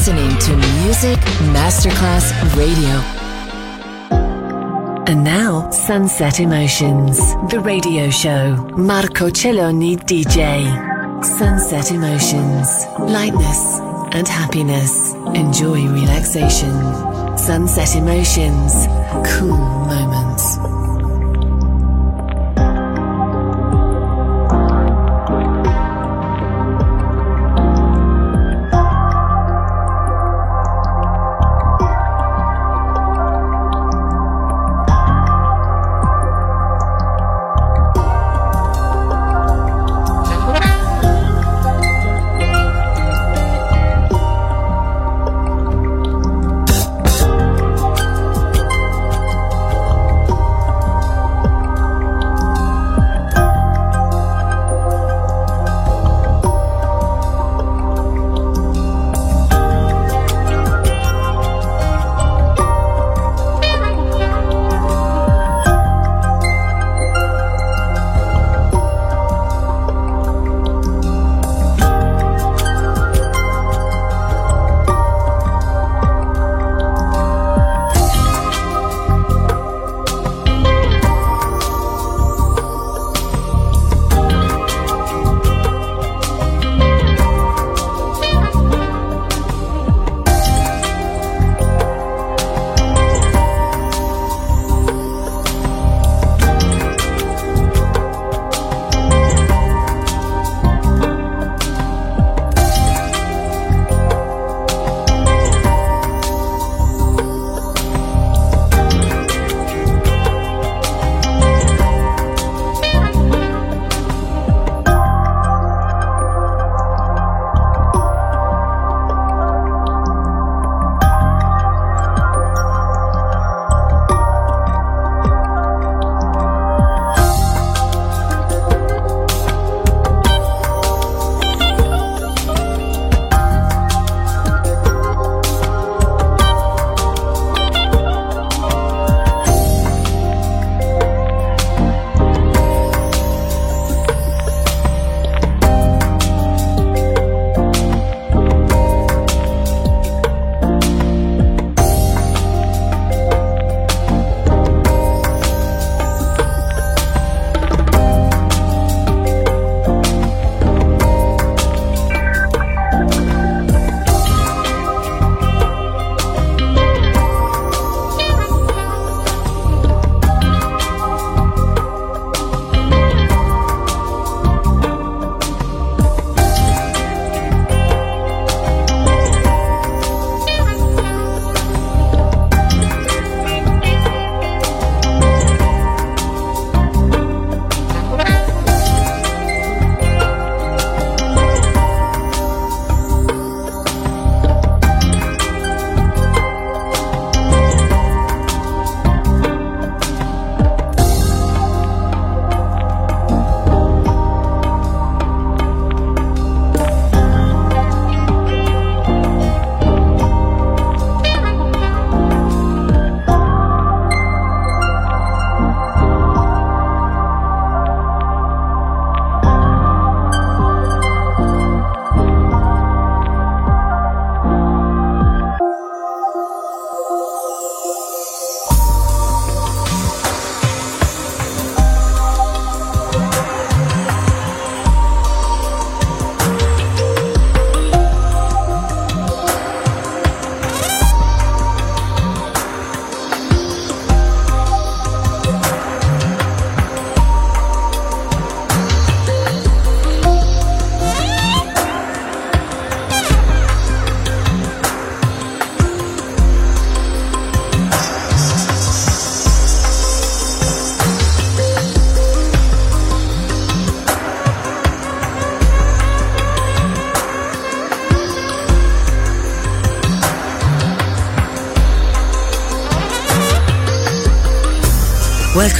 listening to Music Masterclass Radio. And now, Sunset Emotions, the radio show. Marco Celloni DJ. Sunset Emotions, lightness and happiness. Enjoy relaxation. Sunset Emotions, cool moments.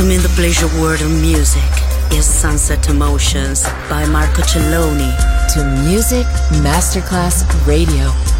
Welcome in the pleasure world of music is Sunset Emotions by Marco Celloni to Music Masterclass Radio.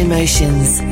Emotions.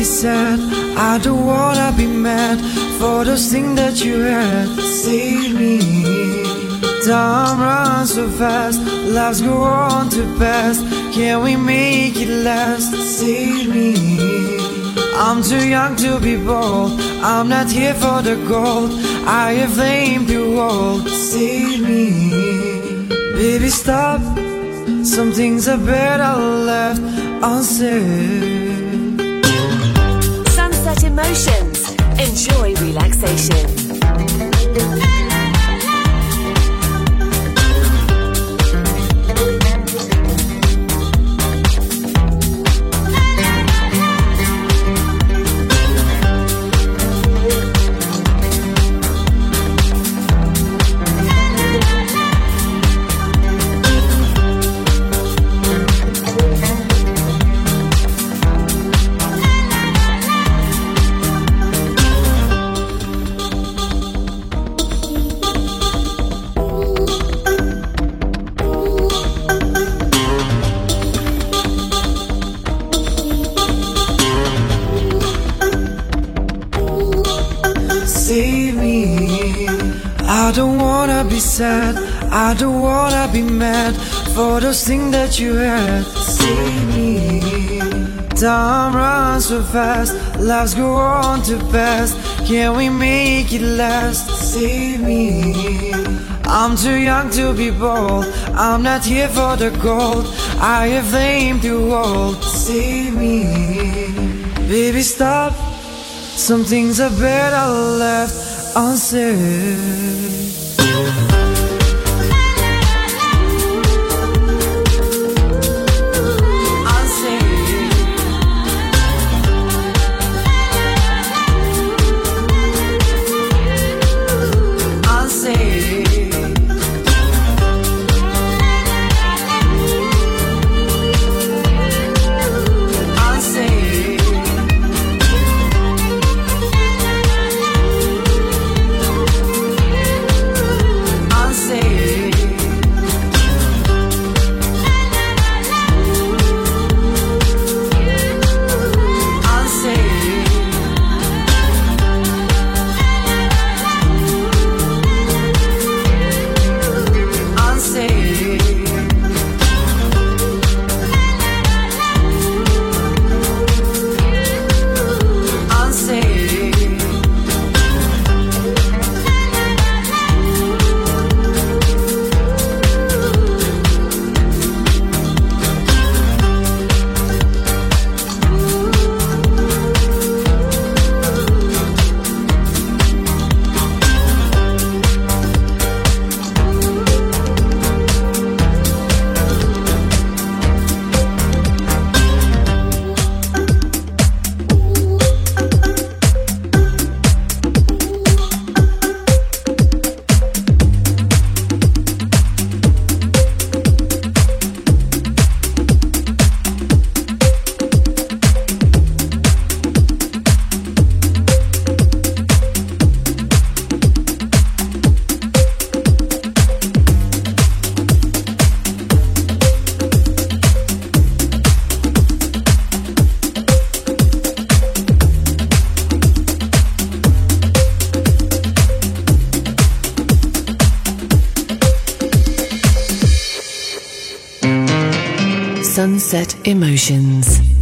be sad. I don't wanna be mad for those things that you had. Save me. Time runs so fast. Lives go on too fast. Can we make it last? Save me. I'm too young to be bold. I'm not here for the gold. I have aimed you all. Save me. Baby, stop. Some things are better left unsaid emotions. Enjoy relaxation. don't wanna be mad for those things that you had. See, time runs so fast, lives go on too fast. Can we make it last? See me. I'm too young to be bold. I'm not here for the gold. I have aimed you all. See me. Baby, stop. Some things are better left unsaid. Sunset Emotions.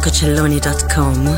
marcocelloni.com